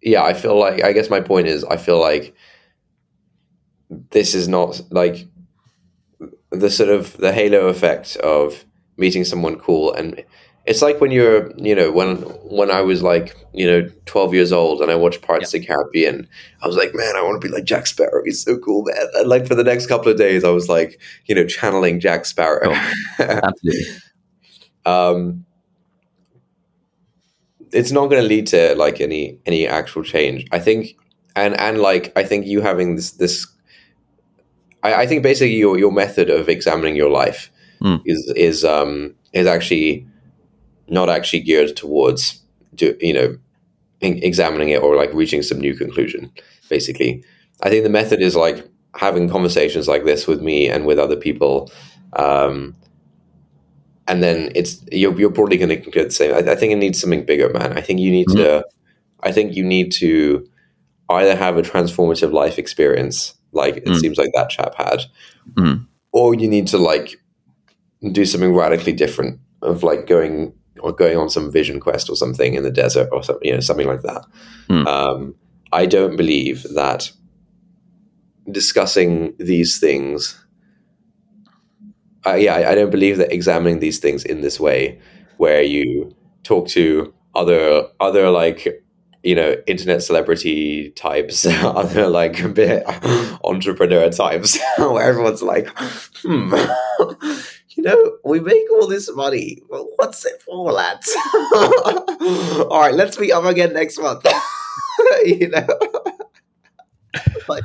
yeah, I feel like, I guess my point is, I feel like this is not like the sort of the halo effect of meeting someone cool and it's like when you're you know when when i was like you know 12 years old and i watched pirates of the caribbean i was like man i want to be like jack sparrow. He's so cool man. And like for the next couple of days i was like you know channeling jack sparrow. Oh, absolutely. um it's not going to lead to like any any actual change. I think and and like i think you having this this i, I think basically your your method of examining your life Mm. is is um is actually not actually geared towards do you know examining it or like reaching some new conclusion basically i think the method is like having conversations like this with me and with other people um and then it's you're, you're probably going to conclude the same I, I think it needs something bigger man i think you need to i think you need to either have a transformative life experience like it Mm. seems like that chap had Mm. or you need to like do something radically different of like going or going on some vision quest or something in the desert or something you know something like that Mm. um, i don't believe that discussing these things uh, yeah I, I don't believe that examining these things in this way where you talk to other other like you know internet celebrity types other like a bit entrepreneur types where everyone's like hmm you know we make all this money. Well, what's it for lads? All right let's meet up again next month. You know? Like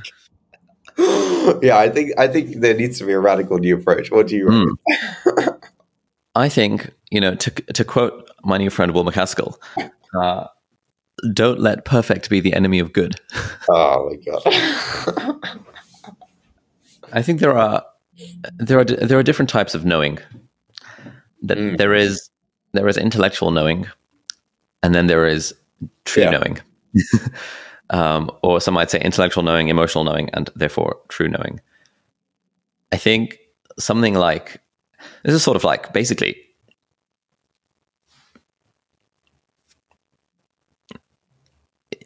yeah i think i think there needs to be a radical new approach. What do you Hmm. I think, you know, to, to quote my new friend Will MacAskill, uh, don't let perfect be the enemy of good. oh my god. I think there are there are there are different types of knowing. That Mm. there is there is intellectual knowing, and then there is true Yeah. knowing, um, or some might say intellectual knowing, emotional knowing, and therefore true knowing. I think something like this is sort of like basically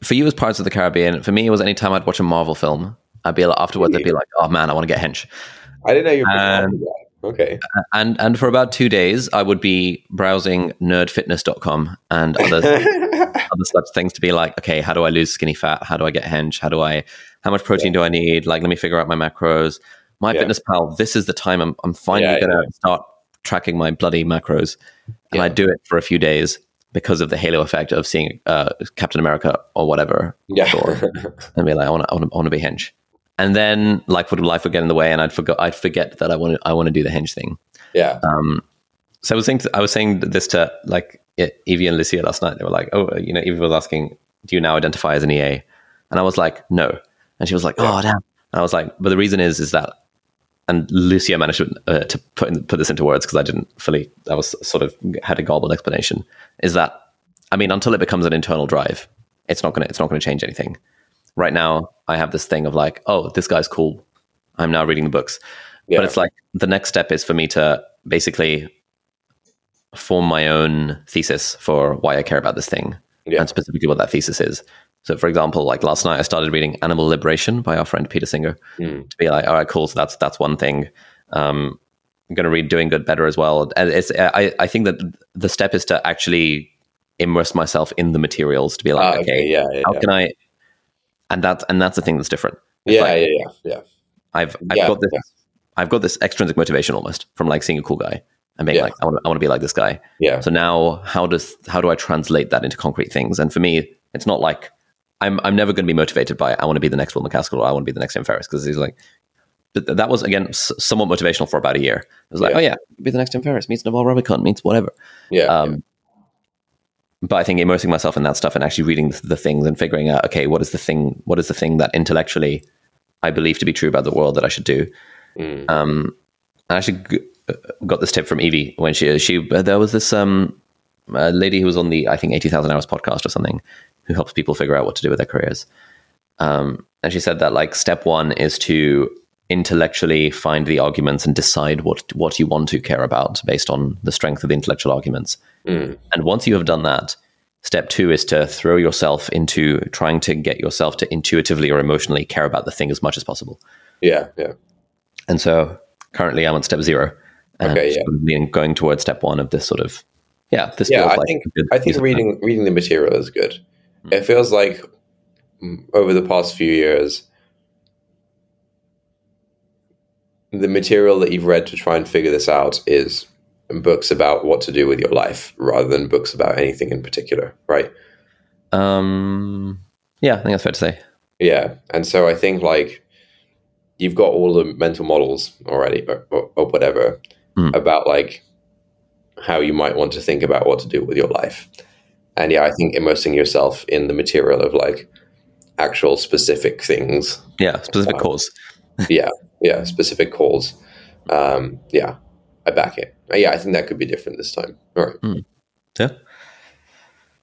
for you as Pirates of the Caribbean. For me, it was any time I'd watch a Marvel film. I'd be like, afterwards, I'd be like, "Oh man, I want to get hench." I didn't know you were Um, okay. and and for about two days i would be browsing nerdfitness.com and other other such things to be like okay how do i lose skinny fat? How do i get hench? How do i how much protein do i need? Like let me figure out my macros. My Yeah. fitness pal this is the time i'm, I'm finally Yeah, gonna start tracking my bloody macros. And Yeah. i do it for a few days because of the halo effect of seeing uh, captain america or whatever yeah. and be like i want to I want to be hench and then like would life would get in the way and i'd forget i'd forget that i want to i want to do the hinge thing yeah um, so I was saying, I was saying this to like Evie and Lucia last night. They were like, "Oh, you know," Evie was asking, "Do you now identify as an EA?" And I was like, "No," and she was like, "Oh, damn." And I was like, "But the reason is, is that," and Lucia managed to, uh, to put in, put this into words because I didn't fully. I was sort of had a garbled explanation. Is that, I mean, until it becomes an internal drive, it's not gonna it's not gonna change anything. Right now, I have this thing of like, "Oh, this guy's cool. I'm now reading the books." yeah but it's like the next step is for me to basically form my own thesis for why I care about this thing Yeah. and specifically what that thesis is. So, for example, like last night, I started reading Animal Liberation by our friend Peter Singer Mm. to be like, all right, cool. So that's that's one thing. Um, I'm going to read Doing Good Better as well. And it's I, I think that the step is to actually immerse myself in the materials to be like, Ah, okay, okay yeah yeah how yeah. can I? And that's and that's the thing that's different. Yeah, like- yeah yeah yeah I've I've Yeah, got this yeah. I've got this extrinsic motivation almost from like seeing a cool guy and being Yeah. like I want to I want to be like this guy. yeah So now how does how do I translate that into concrete things? And for me, it's not like I'm I'm never going to be motivated by I want to be the next Will MacAskill or I want to be the next Tim Ferriss because he's like but that was again somewhat motivational for about a year. It was like, Yeah. oh yeah, be the next Tim Ferriss, meets Naval Ravikant, meets whatever. yeah Um, but I think immersing myself in that stuff and actually reading the, things and figuring out, okay, what is the thing? What is the thing that intellectually I believe to be true about the world that I should do? Mm. Um, I actually g- uh, got this tip from Evie when she she uh, there was this um lady who was on the I think eighty thousand hours podcast or something who helps people figure out what to do with their careers. Um, and she said that like step one is to intellectually find the arguments and decide what what you want to care about based on the strength of the intellectual arguments. Mm. And once you have done that, step two is to throw yourself into trying to get yourself to intuitively or emotionally care about the thing as much as possible. yeah yeah And so currently I'm on step zero. and Okay, yeah. going towards step one of this sort of yeah. This yeah, I like think I think reading reading the material is good. Mm. It feels like mm, over the past few years, the material that you've read to try and figure this out is books about what to do with your life rather than books about anything in particular, right? Um, yeah, I think that's fair to say. Yeah, and so I think like you've got all the mental models already, or, or, or whatever, Mm. about like how you might want to think about what to do with your life. And yeah, I think immersing yourself in the material of like actual specific things, Yeah, specific Wow. cause. yeah, yeah, specific calls, um, yeah, I back it. Uh, Yeah, I think that could be different this time. All right, Yeah.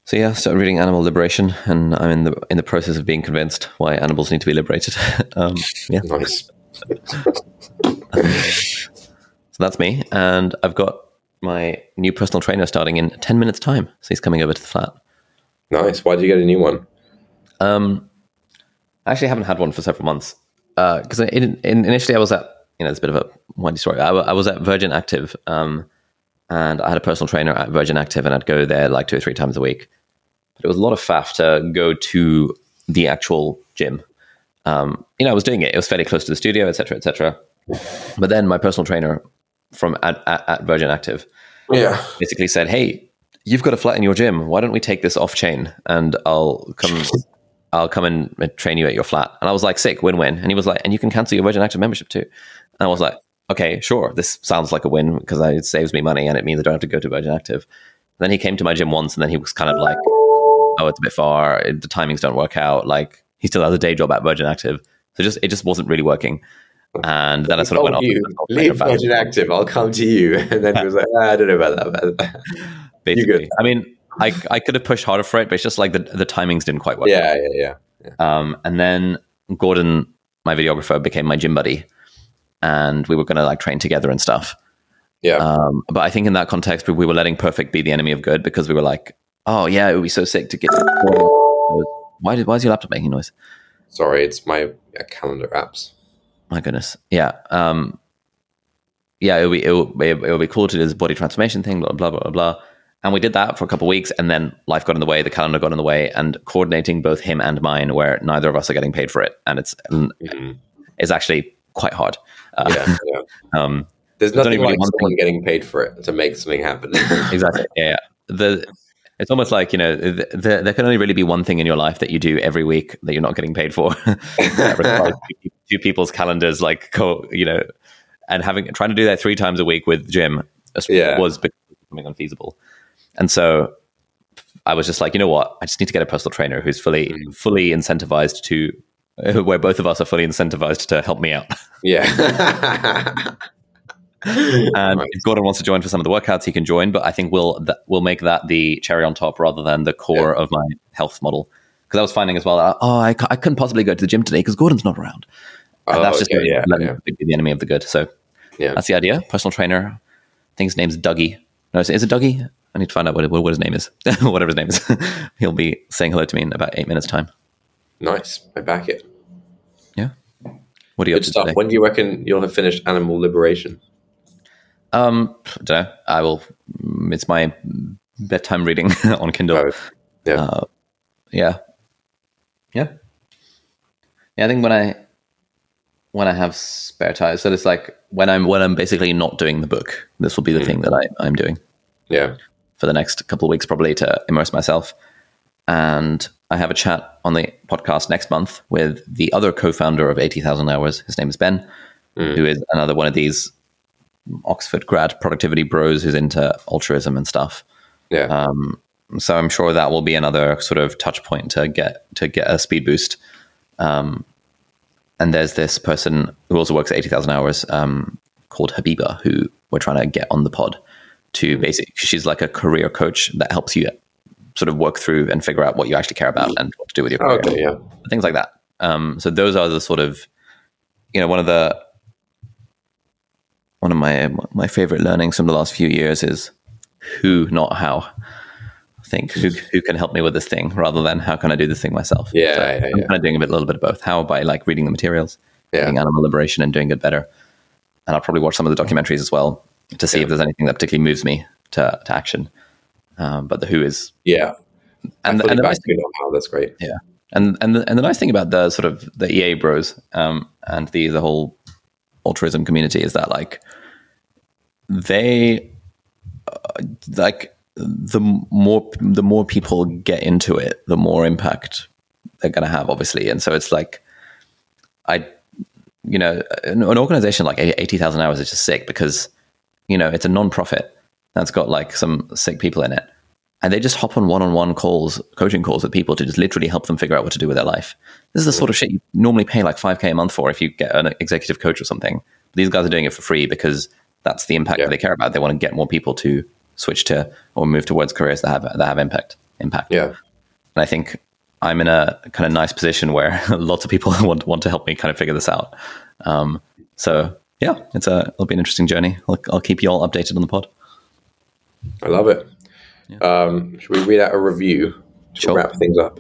So yeah, I started reading Animal Liberation, and I'm in the in the process of being convinced why animals need to be liberated. um, yeah, nice. so that's me, and I've got my new personal trainer starting in ten minutes' time. So he's coming over to the flat. Nice. Why did you get a new one? Um, I actually haven't had one for several months because in, in, initially I was at you know it's a bit of a windy story. I, I was at Virgin Active, um, and I had a personal trainer at Virgin Active, and I'd go there like two or three times a week. But it was a lot of faff to go to the actual gym. Um, you know, I was doing it; it was fairly close to the studio, etc., etc. But then my personal trainer from at, at, at Virgin Active Yeah. basically said, "Hey, you've got a flat in your gym. Why don't we take this off chain and I'll come, I'll come and train you at your flat." And I was like, "Sick, win-win." And he was like, "And you can cancel your Virgin Active membership too." And I was like, "Okay, sure. This sounds like a win because it saves me money and it means I don't have to go to Virgin Active." Then he came to my gym once, and then he was kind of like, "Oh, it's a bit far. The timings don't work out." Like he still has a day job at Virgin Active, so just it just wasn't really working. And then I sort of went off. leave Virgin Active. I'll come to you. And then he was like, ah, I don't know about that. But basically. good. I mean, I, I could have pushed harder for it, but it's just like the, the timings didn't quite work. yeah, yeah, yeah. Um, and then Gordon, my videographer, became my gym buddy, and we were going to like train together and stuff. Yeah. Um, but I think in that context, we, we were letting perfect be the enemy of good because we were like, oh yeah, it would be so sick to get. Why did why is your laptop making noise? Sorry, it's my uh, calendar apps. My goodness, yeah. Um, yeah, it'll be it would, it would be cool to do this body transformation thing, blah blah blah blah blah. And we did that for a couple of weeks, and then life got in the way, the calendar got in the way, and coordinating both him and mine, where neither of us are getting paid for it, and it's Mhm. is actually quite hard. Uh, Yeah, yeah. um, There's nothing like one someone thing- getting paid for it to make something happen. exactly. Yeah, yeah. The it's almost like you know the, the, there can only really be one thing in your life that you do every week that you're not getting paid for. two, two people's calendars, like co, you know, and having trying to do that three times a week with gym Yeah. was becoming unfeasible. And so I was just like, you know what? I just need to get a personal trainer who's fully Mm. fully incentivized to. Where both of us are fully incentivized to help me out. yeah. And if Gordon wants to join for some of the workouts, he can join. But I think we'll that, we'll make that the cherry on top rather than the core of my health model. Because I was finding as well, uh, oh, I, couldn't possibly go to the gym today because Gordon's not around. And Oh, that's just yeah, yeah. be the enemy of the good. So Yeah. that's the idea. Personal trainer. I think his name's Dougie. No, is, is it Dougie? I need to find out what, what, what his name is. Whatever his name is. He'll be saying hello to me in about eight minutes' time. Nice. I back it. Yeah. What are you Good stuff. today? When do you reckon you'll have finished Animal Liberation? Um, don't know. I will. mm, It's my bedtime reading on Kindle. Oh, yeah. Uh, yeah, yeah, yeah. I think when I when I have spare time, so it's like when I'm when I'm basically not doing the book, this will be the thing that I, I'm doing yeah. For the next couple of weeks, probably to immerse myself. And I have a chat on the podcast next month with the other co-founder of Eighty Thousand Hours. His name is Ben, Mm. who is another one of these Oxford grad productivity bros who's into altruism and stuff. Yeah. Um, so I'm sure that will be another sort of touch point to get to get a speed boost. Um, and there's this person who also works at eighty thousand hours um, called Habiba, who we're trying to get on the pod to basically. She's like a career coach that helps you sort of work through and figure out what you actually care about and what to do with your career okay. Yeah. things like that. Um, so those are the sort of, you know, one of the one of my my favorite learnings from the last few years is who, not how. I think who who can help me with this thing rather than how can I do this thing myself. Yeah, So yeah, I'm yeah. kind of doing a bit, a little bit of both. How by like reading the materials, Yeah. Animal Liberation, and doing it better. And I'll probably watch some of the documentaries as well. To see Yeah. if there's anything that particularly moves me to, to action. Um, but the who is Yeah, and, fully and the nice how that's great. yeah, and and the, and the nice thing about the sort of the EA Bros um, and the the whole altruism community is that like they uh, like the more the more people get into it, the more impact they're going to have, obviously. And so it's like I, you know, an, an organization like eighty thousand hours is just sick because you know it's a non-profit that's got like some sick people in it. And they just hop on one-on-one calls coaching calls with people to just literally help them figure out what to do with their life. This is the sort of shit you normally pay like 5k a month for if you get an executive coach or something. These guys are doing it for free because that's the impact Yeah. that they care about. They want to get more people to switch to or move towards careers that have that have impact impact. Yeah, and I think I'm in a kind of nice position where lots of people want want to help me kind of figure this out. Um, so yeah, it's a it'll be an interesting journey. I'll, I'll keep you all updated on the pod. I love it. Um, should we read out a review to Sure. wrap things up?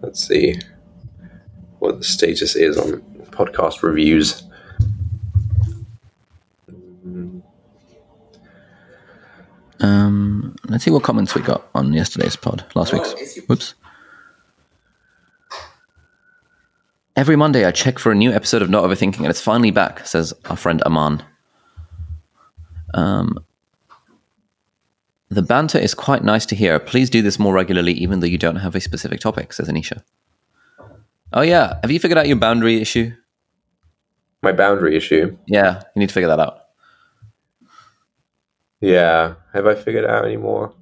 Let's see what the status is on podcast reviews. Um, let's see what comments we got on yesterday's pod, last week's. Whoops. Every Monday, I check for a new episode of Not Overthinking, and it's finally back, says our friend Aman. Um, the banter is quite nice to hear. Please do this more regularly, even though you don't have a specific topic, says Anisha. Oh, yeah. Have you figured out your boundary issue? My boundary issue. Yeah, you need to figure that out. Yeah, have I figured it out anymore?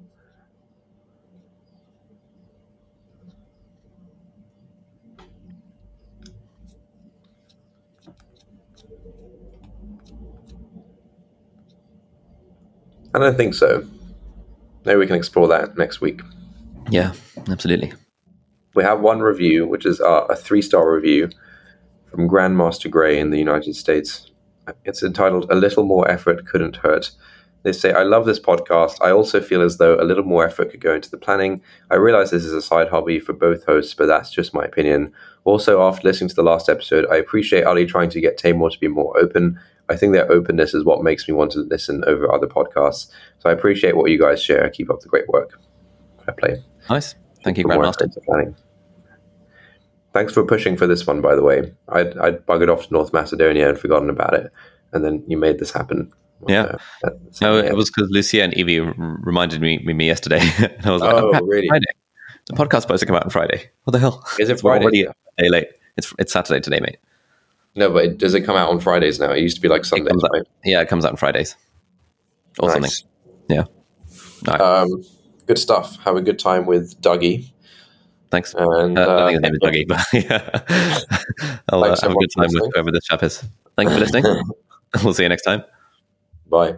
I don't think so. Maybe we can explore that next week. Yeah, absolutely. We have one review, which is uh, a three star review from Grandmaster Gray in the United States. It's entitled A Little More Effort Couldn't Hurt. They say, I love this podcast. I also feel as though a little more effort could go into the planning. I realize this is a side hobby for both hosts, but that's just my opinion. Also, after listening to the last episode, I appreciate Ali trying to get Taimur to be more open. I think their openness is what makes me want to listen over other podcasts. So I appreciate what you guys share. Keep up the great work. I play. Nice. Thank you, Grandmaster. Thanks for pushing for this one, by the way. I'd, I'd buggered off to North Macedonia and forgotten about it. And then you made this happen. Yeah. Uh, No, it was because Lucia and Evie r- reminded me, me, me yesterday. and I was like, Oh, oh, really? Friday. The podcast supposed to come out on Friday. What the hell? Is it Friday? already a day late. It's, it's Saturday today, mate. No, but it, does it come out on Fridays now? It used to be like Sundays, comes right? Yeah, it comes out on Fridays. Or something. Yeah. Right. Um, good stuff. Have a good time with Dougie. Thanks. And Uh, I uh, think his name is Dougie, but yeah. I'll uh, have a good time with whoever this chap is. Thank you for listening. we'll see you next time. bye.